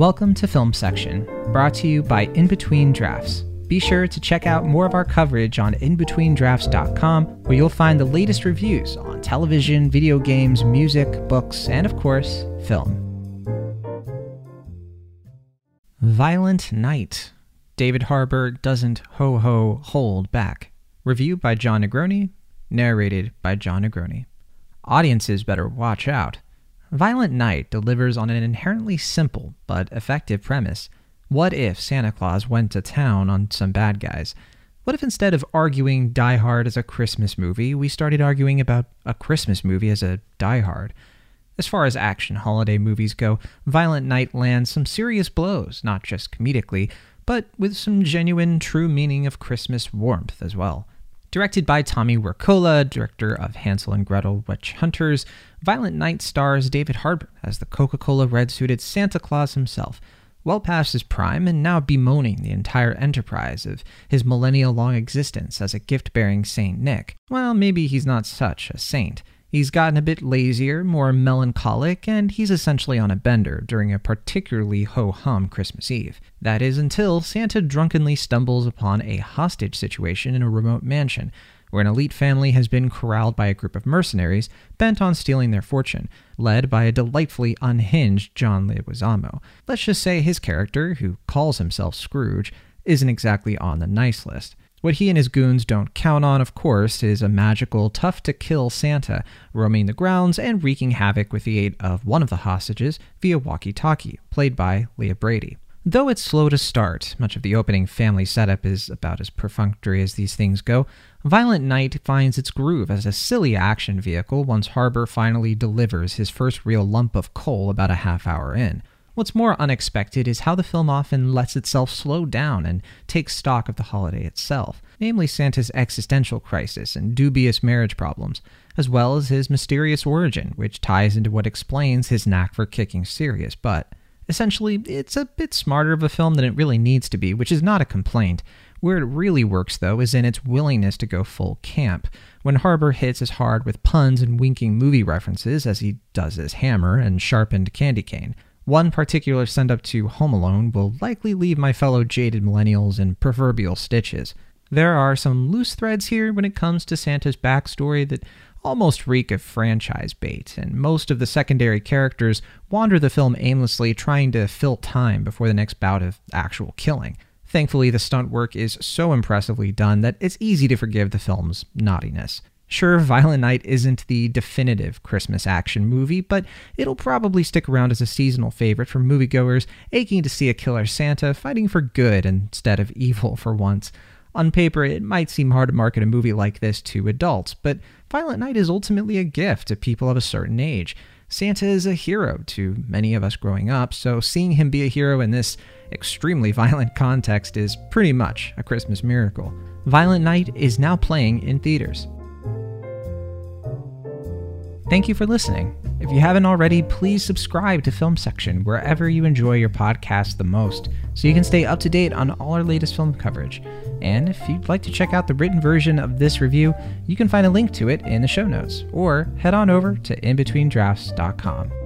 Welcome to Film Section, brought to you by In Between Drafts. Be sure to check out more of our coverage on InBetweenDrafts.com, where you'll find the latest reviews on television, video games, music, books, and of course, film. Violent Night. David Harbour doesn't ho ho hold back. Review by Jon Negroni, narrated by Jon Negroni. Audiences better watch out. Violent Night delivers on an inherently simple but effective premise. What if Santa Claus went to town on some bad guys? What if instead of arguing Die Hard as a Christmas movie, we started arguing about a Christmas movie as a Die Hard? As far as action holiday movies go, Violent Night lands some serious blows, not just comedically, but with some genuine, true meaning of Christmas warmth as well. Directed by Tommy Wirkola, director of Hansel and Gretel Witch Hunters, Violent Night stars David Harbour as the Coca Cola red suited Santa Claus himself, well past his prime and now bemoaning the entire enterprise of his millennial long existence as a gift bearing Saint Nick. Well, maybe he's not such a saint. He's gotten a bit lazier, more melancholic, and he's essentially on a bender during a particularly ho hum Christmas Eve. That is until Santa drunkenly stumbles upon a hostage situation in a remote mansion, where an elite family has been corralled by a group of mercenaries bent on stealing their fortune, led by a delightfully unhinged John Leguizamo. Let's just say his character, who calls himself Scrooge, isn't exactly on the nice list. What he and his goons don't count on, of course, is a magical, tough to kill Santa roaming the grounds and wreaking havoc with the aid of one of the hostages via walkie talkie, played by Leah Brady. Though it's slow to start, much of the opening family setup is about as perfunctory as these things go, Violent Night finds its groove as a silly action vehicle once Harbour finally delivers his first real lump of coal about a half hour in. What's more unexpected is how the film often lets itself slow down and take stock of the holiday itself, namely Santa's existential crisis and dubious marriage problems, as well as his mysterious origin, which ties into what explains his knack for kicking serious butt. Essentially, it's a bit smarter of a film than it really needs to be, which is not a complaint. Where it really works, though, is in its willingness to go full camp. When Harbour hits as hard with puns and winking movie references as he does his hammer and sharpened candy cane. One particular send up to Home Alone will likely leave my fellow jaded millennials in proverbial stitches. There are some loose threads here when it comes to Santa's backstory that almost reek of franchise bait, and most of the secondary characters wander the film aimlessly trying to fill time before the next bout of actual killing. Thankfully, the stunt work is so impressively done that it's easy to forgive the film's naughtiness. Sure, Violent Night isn't the definitive Christmas action movie, but it'll probably stick around as a seasonal favorite for moviegoers aching to see a killer Santa fighting for good instead of evil for once. On paper, it might seem hard to market a movie like this to adults, but Violent Night is ultimately a gift to people of a certain age. Santa is a hero to many of us growing up, so seeing him be a hero in this extremely violent context is pretty much a Christmas miracle. Violent Night is now playing in theaters. Thank you for listening. If you haven't already, please subscribe to Film Section wherever you enjoy your podcast the most so you can stay up to date on all our latest film coverage. And if you'd like to check out the written version of this review, you can find a link to it in the show notes or head on over to inbetweendrafts.com.